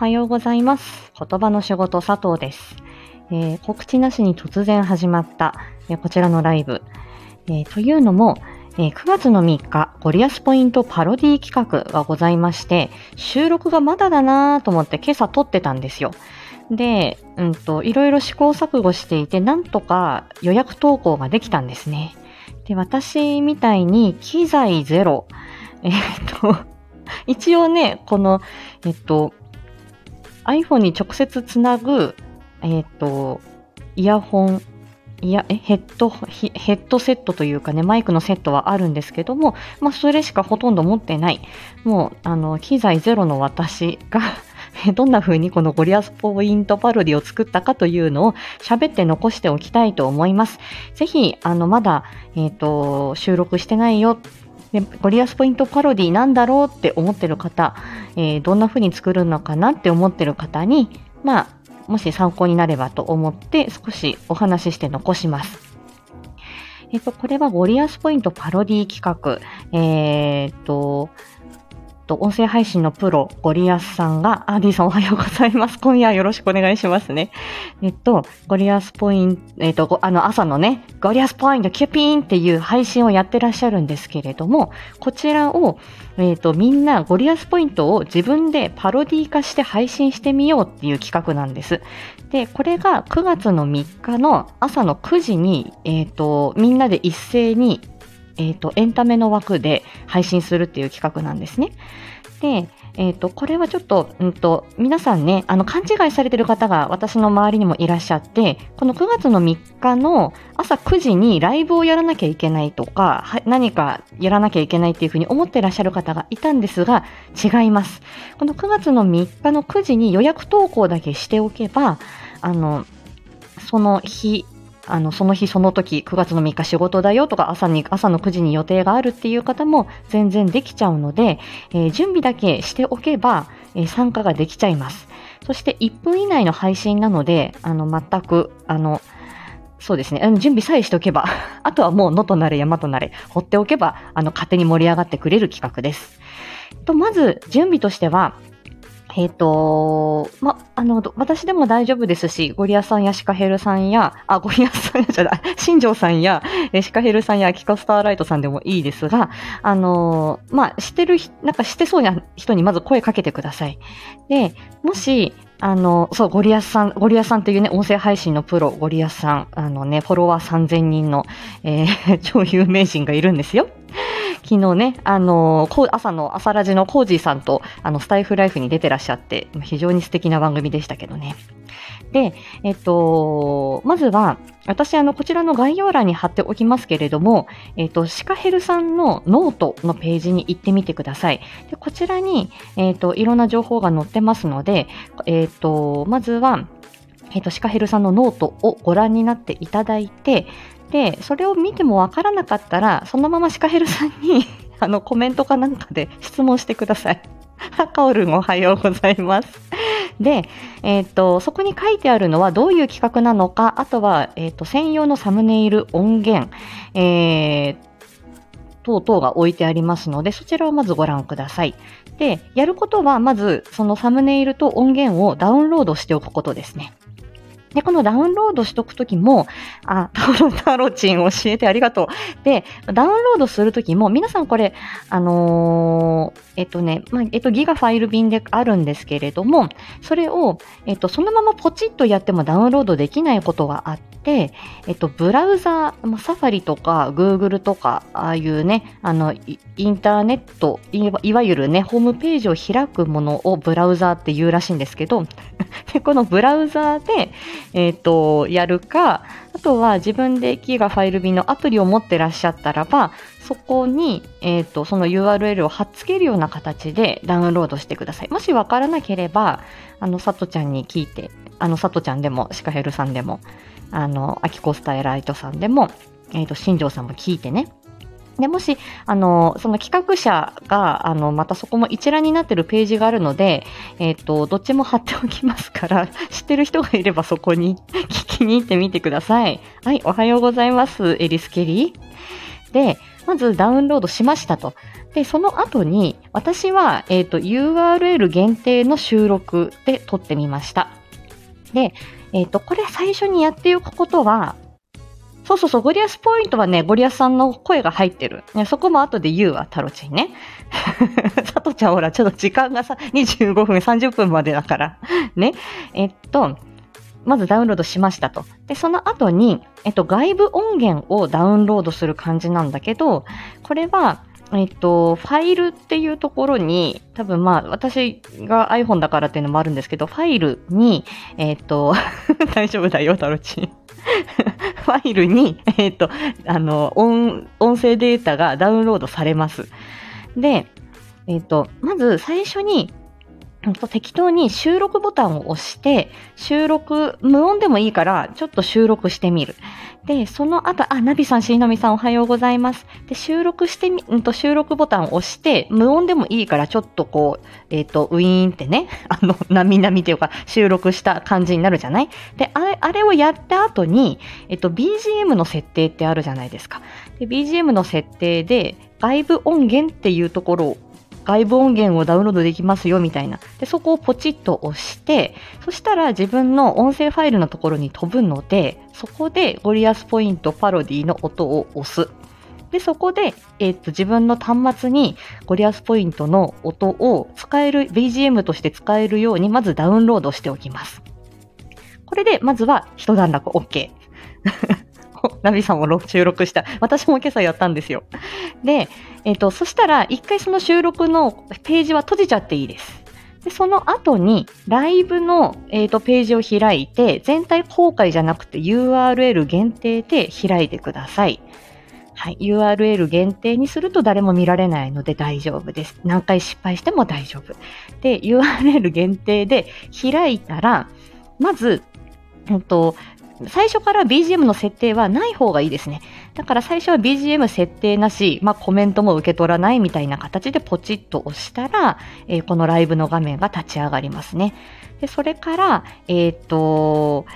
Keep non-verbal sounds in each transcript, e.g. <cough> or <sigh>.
はようございます。言葉の仕事佐藤です。えー告知なしに突然始まった、えーこちらのライブ。えーというのも、え9月の3日、ゴリアスポイントパロディ企画がございまして、収録がまだだなぁと思って今朝撮ってたんですよ。で、うんと、いろいろ試行錯誤していて、なんとか予約投稿ができたんですね。で、私みたいに機材ゼロ。えーっと、一応ね、この、えっと、iPhone に直接つなぐ、えっと、イヤホン、いや、え、ヘッド、ヘッドセットというかね、マイクのセットはあるんですけども、まあ、それしかほとんど持ってない。もう、あの、機材ゼロの私が、<laughs> どんな風にこのゴリアスポイントパロディを作ったかというのを喋って残しておきたいと思います。ぜひ、あの、まだ、えっ、と、収録してないよ。でゴリアスポイントパロディなんだろうって思ってる方、えーどんな風に作るのかなって思ってる方に、まあ、もし参考になればと思って少しお話しして残します。えっと、これはゴリアスポイントパロディ企画。えーっと、と音声配信のプロ、ゴリアスさんが、アーディさんおはようございます。<laughs> 今夜よろしくお願いしますね。えっと、ゴリアスポイント、えっと、あの、朝のね、ゴリアスポイントキュピーンっていう配信をやってらっしゃるんですけれども、こちらを、えっと、みんなゴリアスポイントを自分でパロディ化して配信してみようっていう企画なんです。で、これが9月の3日の朝の9時に、えっと、みんなで一斉にえっ、と、エンタメの枠で配信するっていう企画なんですね。で、えっ、と、これはちょっと、うんと、皆さんね、あの、勘違いされてる方が私の周りにもいらっしゃって、この9月の3日の朝9時にライブをやらなきゃいけないとか、何かやらなきゃいけないっていうふうに思ってらっしゃる方がいたんですが、違います。この9月の3日の9時に予約投稿だけしておけば、あの、その日、あの、その日その時、9月の3日仕事だよとか、朝に、朝の9時に予定があるっていう方も全然できちゃうので、えー準備だけしておけば、えー参加ができちゃいます。そして1分以内の配信なので、あの、全く、あの、そうですね。準備さえしておけば、<laughs> あとはもう野となれ山となれ、放っておけば、あの、勝手に盛り上がってくれる企画です。と、まず、準備としては、えっ、と、ま、あの、私でも大丈夫ですし、ゴリアさんやシカヘルさんや、あ、ゴリアさんじゃない、<laughs> 新庄さんや、えシカヘルさんやアキカスターライトさんでもいいですが、あのまあ、してるひ、なんかしてそうな人にまず声かけてください。で、もし、あの、そう、ゴリアスさん、ゴリアスさんというね、音声配信のプロ、ゴリアスさん、あのね、フォロワー3000人の、えー <laughs> 超有名人がいるんですよ。昨日ね、あのこう朝の朝ラジのコージーさんと、あの、スタエフライブに出てらっしゃって、非常に素敵な番組でしたけどね。で、えっと、まずは、私、あの、こちらの概要欄に貼っておきますけれども、えっと、シカヘルさんのノートのページに行ってみてください。でこちらに、えっと、いろんな情報が載ってますので、えっと、まずは、えっと、シカヘルさんのノートをご覧になっていただいて、で、それを見てもわからなかったら、そのままシカヘルさんに、<laughs> あの、コメントかなんかで質問してください。<laughs> カオルンおはようございます。で、えっ、と、そこに書いてあるのはどういう企画なのか、あとは、えっ、と、専用のサムネイル音源、えー等々が置いてありますので、そちらをまずご覧ください。で、やることは、まず、そのサムネイルと音源をダウンロードしておくことですね。で、このダウンロードしとくときも、あ、タロ、タロチン教えてありがとう。で、ダウンロードするときも、皆さんこれ、あのーえっとね、まあ、えっと、ギガファイル便であるんですけれども、それを、えっと、そのままポチッとやってもダウンロードできないことがあってて、えっと、ブラウザー、サファリとか、グーグルとか、ああいうね、あの、インターネット、いわいわゆるね、ホームページを開くものをブラウザーって言うらしいんですけど、<laughs> でこのブラウザーで、えっ、と、やるか、あとは自分でギガファイル便のアプリを持ってらっしゃったらば、そこに、えっ、と、その URL を貼っつけるような形でダウンロードしてください。もしわからなければ、あの、さとちゃんに聞いて、あの、さとちゃんでも、シカヘルさんでも、あの、アキコスタエライトさんでも、えっ、と、新庄さんも聞いてね。で、もし、あの、その企画者が、あの、またそこも一覧になってるページがあるので、えっ、と、どっちも貼っておきますから、<laughs> 知ってる人がいればそこに <laughs> 聞きに行ってみてください。はい、おはようございます、エリス・ケリー。で、まずダウンロードしましたと。で、その後に、私は、えっ、と、URL 限定の収録で撮ってみました。で、えっ、と、これ最初にやっておくことは、そうそうそう、ゴリアスポイントはね、ゴリアスさんの声が入ってる。ね、そこも後で言うわ、タロチンね。<laughs> さとちゃんほら、ちょっと時間がさ、25分、30分までだから。ね。えっと、まずダウンロードしましたと。で、その後に、えっと、外部音源をダウンロードする感じなんだけど、これは、えっと、ファイルっていうところに、多分まあ、私が iPhone だからっていうのもあるんですけど、ファイルに、えっと、<laughs> 大丈夫だよ、タロチ。<laughs> ファイルに、えっ、と、あの、音、音声データがダウンロードされます。で、えっ、と、まず最初に、適当に収録ボタンを押して、収録、無音でもいいから、ちょっと収録してみる。で、その後、あ、ナビさん、しのみさんおはようございます。で、収録してみ、うんと、収録ボタンを押して、無音でもいいから、ちょっとこう、えっ、ー、と、ウィーンってね、<laughs> あの、なみなみっていうか、収録した感じになるじゃない？で、あれ、あれをやった後に、えっ、ー、と、BGM の設定ってあるじゃないですか。で、BGM の設定で、外部音源っていうところを外部音源をダウンロードできますよみたいな。で、そこをポチッと押して、そしたら自分の音声ファイルのところに飛ぶので、そこでゴリアスポイントパロディの音を押す。で、そこで、えっ、と、自分の端末にゴリアスポイントの音を使える、BGM として使えるようにまずダウンロードしておきます。これで、まずは一段落 OK。<laughs> ナビさんも収録した。私も今朝やったんですよ。で、えっ、ー、と、そしたら、一回その収録のページは閉じちゃっていいです。で、その後に、ライブの、えーと、ページを開いて、全体公開じゃなくて URL 限定で開いてください。はい。URL 限定にすると誰も見られないので大丈夫です。何回失敗しても大丈夫。で、URL 限定で開いたら、まず、えっと、最初から BGM の設定はない方がいいですね。だから最初は BGM 設定なし、まあ、コメントも受け取らないみたいな形でポチッと押したら、えー、このライブの画面が立ち上がりますね。で、それから、えっ、と、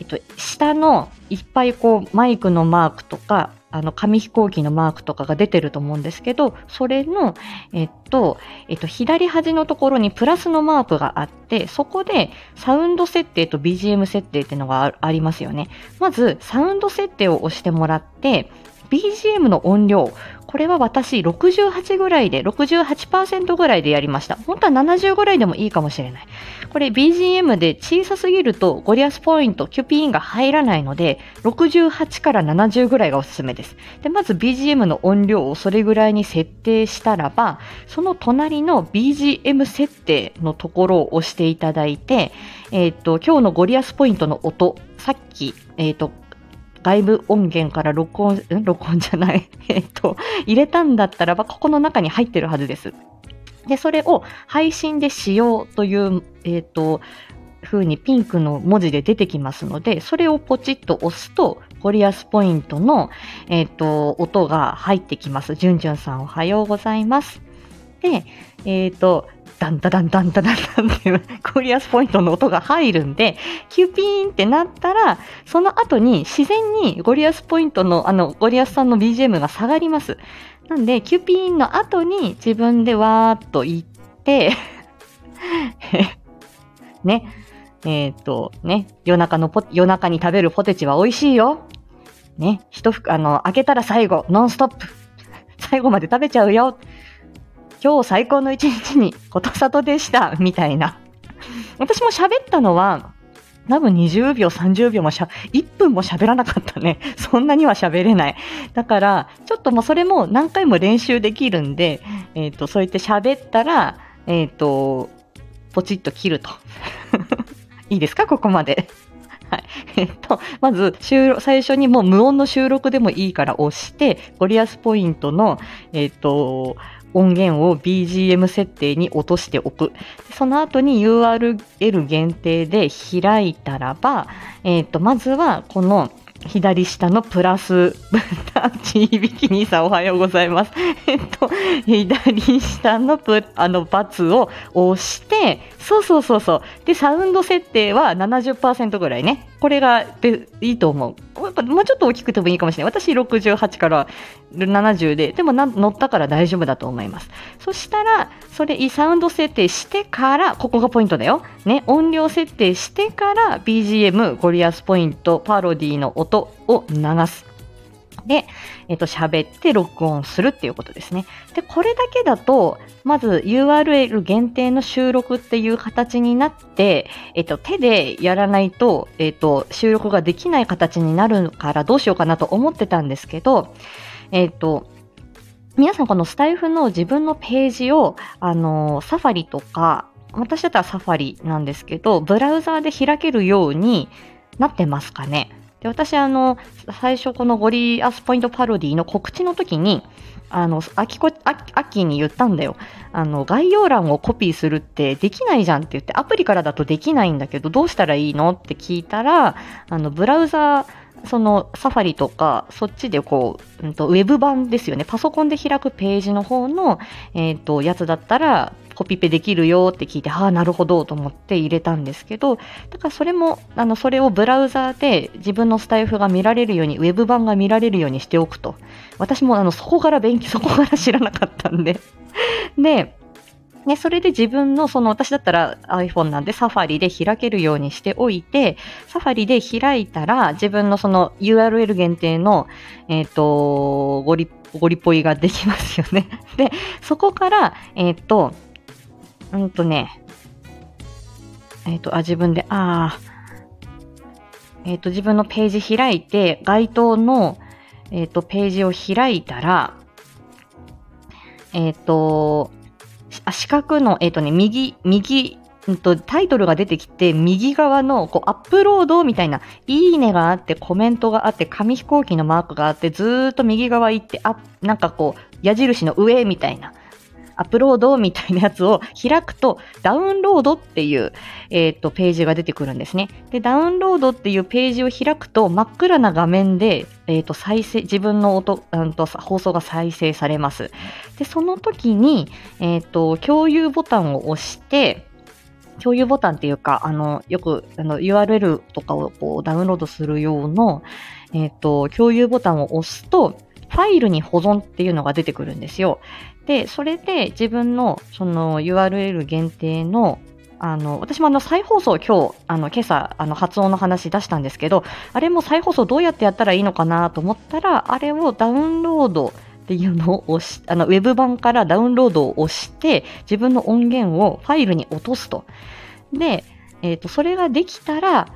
えっと、下のいっぱいこうマイクのマークとか、あの、紙飛行機のマークとかが出てると思うんですけど、それの、えっと、えっと、左端のところにプラスのマークがあって、そこでサウンド設定と BGM 設定っていうのがありますよね。まず、サウンド設定を押してもらって、BGM の音量、これは私68ぐらいで、68%ぐらいでやりました。本当は70ぐらいでもいいかもしれない。これ BGM で小さすぎるとゴリアスポイント、キュピーンが入らないので、68から70ぐらいがおすすめです。で、まず BGM の音量をそれぐらいに設定したらば、その隣の BGM 設定のところを押していただいて、えっ、ー、と、今日のゴリアスポイントの音、さっき、えっ、ー、と、外部音源から録音、ん録音じゃない。<laughs> えっと、入れたんだったらば、ここの中に入ってるはずです。で、それを配信で使用という、えっ、と、風にピンクの文字で出てきますので、それをポチッと押すと、ゴリアスポイントの、えっ、と、音が入ってきます。じゅんじゅんさんおはようございます。で、えっ、と、ダンダダンダンダダンダンっていうゴリアスポイントの音が入るんで、キュピーンってなったら、その後に自然にゴリアスポイントの、あの、ゴリアスさんの BGM が下がります。なんで、キュピーンの後に自分でわーっと言って <laughs> ね、えっ、ー、と、ね、夜中のポ、夜中に食べるポテチは美味しいよ。ね、一服、あの、開けたら最後、ノンストップ。最後まで食べちゃうよ。今日最高の一日に、ことさとでした、みたいな。私も喋ったのは、多分20秒、30秒もしゃ、1分も喋らなかったね。そんなには喋れない。だから、ちょっともうそれも何回も練習できるんで、えっ、ー、と、そうやって喋ったら、えっ、ー、と、ポチッと切ると。<laughs> いいですか？ここまで。はい。えっと、まず、収録、最初にもう無音の収録でもいいから押して、ゴリアスポイントの、えっと、音源を BGM 設定に落としておく。その後に URL 限定で開いたらば、えっ、ー、と、まずはこの左下のプラス、ちいびき兄さんおはようございます。<laughs> えっと、左下のプ、あの、バツを押して、そうそうそうそう。で、サウンド設定は70%ぐらいね。これがでいいと思う。やっぱもうちょっと大きくてもいいかもしれない。私68から70で、でも乗ったから大丈夫だと思います。そしたら、それ、サウンド設定してから、ここがポイントだよ。ね、音量設定してから BGM、ゴリアスポイント、パロディの音を流す。で、えっ、と、喋って録音するっていうことですね。で、これだけだと、まず URL 限定の収録っていう形になって、えっ、と、手でやらないと、えっ、と、収録ができない形になるからどうしようかなと思ってたんですけど、えっ、と、皆さんこのスタイフの自分のページを、あの、サファリとか、私だったらサファリなんですけど、ブラウザーで開けるようになってますかね。で、私、あの、最初このゴリアスポイントパロディの告知の時に、あの、秋こ、秋に言ったんだよ。あの、概要欄をコピーするってできないじゃんって言って、アプリからだとできないんだけど、どうしたらいいのって聞いたら、あの、ブラウザそのサファリとか、そっちでこう、うんと、ウェブ版ですよね。パソコンで開くページの方の、えっ、ー、と、やつだったら、コピペできるよって聞いて、ああ、なるほどと思って入れたんですけど、だからそれも、あの、それをブラウザーで自分のスタイフが見られるように、ウェブ版が見られるようにしておくと。私もあの、そこから勉強、そこから知らなかったんで。<laughs> で、ね、それで自分の、その私だったら iPhone なんでサファリで開けるようにしておいて、サファリで開いたら自分のその URL 限定の、えっ、ー、と、ゴリ、ゴリポイができますよね。で、そこから、えっ、ー、と、うんとね、えっ、ー、と、あ、自分で、ああ、えっ、ー、と、自分のページ開いて、該当の、えっ、ー、と、ページを開いたら、えっ、と、あ四角の、えっ、とね、右、右、うんと、タイトルが出てきて、右側の、こう、アップロードみたいな、いいねがあって、コメントがあって、紙飛行機のマークがあって、ずーっと右側行って、あ、なんかこう、矢印の上みたいな。アップロードみたいなやつを開くと、ダウンロードっていう、えっ、と、ページが出てくるんですね。で、ダウンロードっていうページを開くと、真っ暗な画面で、えっ、と、再生、自分の音、うんと、放送が再生されます。で、その時に、えっ、と、共有ボタンを押して、共有ボタンっていうか、あの、よく、あの、URL とかをこうダウンロードする用の、えっ、と、共有ボタンを押すと、ファイルに保存っていうのが出てくるんですよ。で、それで自分のその URL 限定のあの、私もあの再放送今日、あの、今朝、あの、発音の話出したんですけど、あれも再放送どうやってやったらいいのかなと思ったら、あれをダウンロードっていうのを押し、あの、ウェブ版からダウンロードを押して、自分の音源をファイルに落とすと。で、えっ、ー、と、それができたら、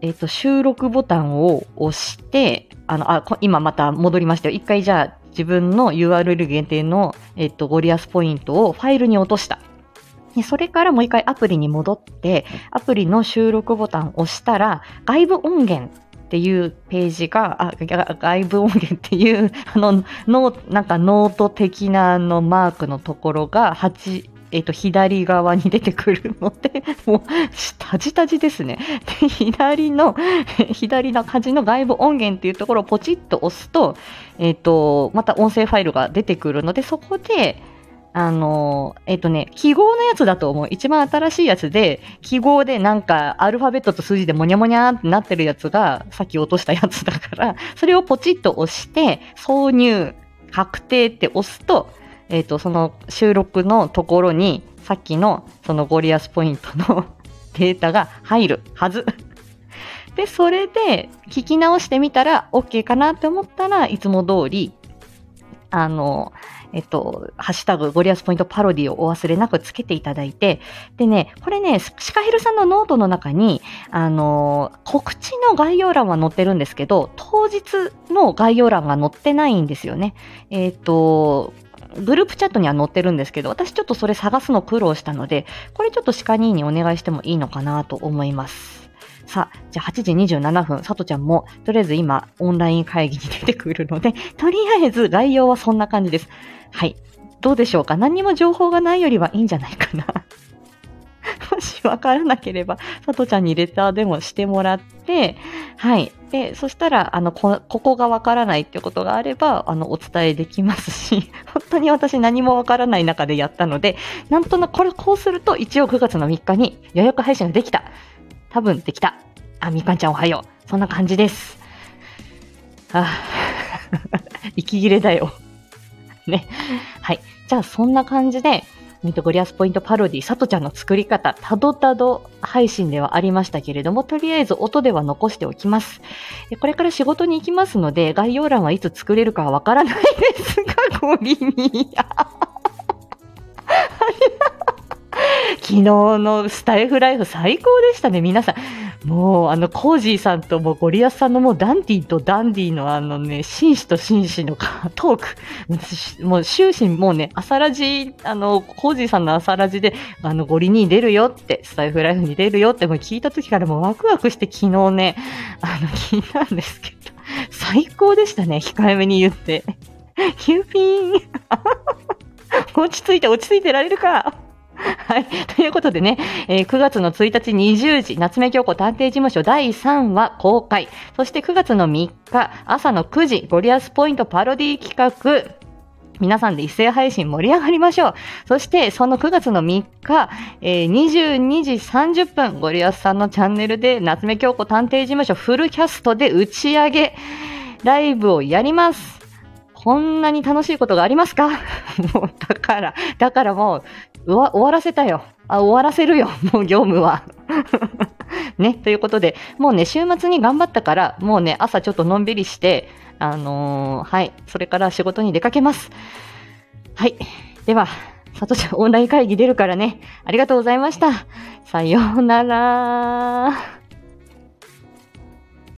えっ、ー、と、収録ボタンを押して、あの、あ、今また戻りましたよ。一回じゃあ、自分の URL 限定の、えっと、ゴリアスポイントをファイルに落とした。でそれからもう一回アプリに戻って、アプリの収録ボタンを押したら、外部音源っていうページが、あ外部音源っていう、あの、なんかノート的なあのマークのところが8、えっ、と、左側に出てくるので、<laughs> もう、タジタジですね。で、左の、<laughs> 左の端の外部音源っていうところをポチッと押すと、えっ、と、また音声ファイルが出てくるので、そこで、あの、えっ、とね、記号のやつだと思う。一番新しいやつで、記号でなんかアルファベットと数字でモニャモニャってなってるやつが、さっき落としたやつだから、それをポチッと押して、挿入、確定って押すと、えっ、ー、と、その収録のところに、さっきのそのゴリアスポイントの <laughs> データが入るはず。で、それで聞き直してみたら OK かなって思ったらいつも通り、あの、えっと、ハッシュタグ、ゴリアスポイントパロディをお忘れなくつけていただいて、でね、これね、シカヘルさんのノートの中に、あの、告知の概要欄は載ってるんですけど、当日の概要欄が載ってないんですよね。えっ、と、グループチャットには載ってるんですけど、私ちょっとそれ探すの苦労したので、これちょっと鹿兄にお願いしてもいいのかなと思います。さあ、じゃあ8時27分、さとちゃんも、とりあえず今、オンライン会議に出てくるので、とりあえず概要はそんな感じです。はい。どうでしょうか？何にも情報がないよりはいいんじゃないかな。<laughs> もしわからなければ、さとちゃんにレターでもしてもらって、はい。で、そしたら、あの、こ、ここがわからないってことがあれば、あの、お伝えできますし、<laughs> 本当に私何もわからない中でやったので、なんとなくこれこうすると、一応9月の3日に予約配信ができた。多分できた。あ、みかんちゃんおはよう。そんな感じです。あ、<laughs> 息切れだよ。<laughs> ね。はい。じゃあ、そんな感じで、ミトゴリアスポイントパロディ、さとちゃんの作り方、たどたど配信ではありましたけれども、とりあえず音では残しておきます。これから仕事に行きますので、概要欄はいつ作れるかはわからないですが、ごりに。<laughs> 昨日のスタイフライフ最高でしたね、皆さん。もう、あの、コージーさんともゴリアスさんのもうダンディとダンディのあのね、紳士と紳士のトーク。<laughs> もう終始もうね、朝ラジ、あの、コージーさんの朝ラジで、あの、ゴリに出るよって、スタイフライフに出るよってもう聞いた時からもうワクワクして昨日ね、あの、聞いたんですけど、最高でしたね、控えめに言って。キューピーン <laughs> 落ち着いて落ち着いてられるか <laughs> はい。ということでね、えー、9月の1日20時、夏目京子探偵事務所第3話公開。そして9月の3日、朝の9時、ゴリアスポイントパロディ企画。皆さんで一斉配信盛り上がりましょう。そして、その9月の3日、えー、22時30分、ゴリアスさんのチャンネルで、夏目京子探偵事務所フルキャストで打ち上げ、ライブをやります。こんなに楽しいことがありますか？<laughs> もう、だから、だからもう、うわ、終わらせたよ。あ、終わらせるよ。<laughs> もう業務は。<laughs> ね、ということで、もうね、週末に頑張ったから、もうね、朝ちょっとのんびりして、あのー、はい、それから仕事に出かけます。はい。では、さとちゃんオンライン会議出るからね。ありがとうございました。さようなら。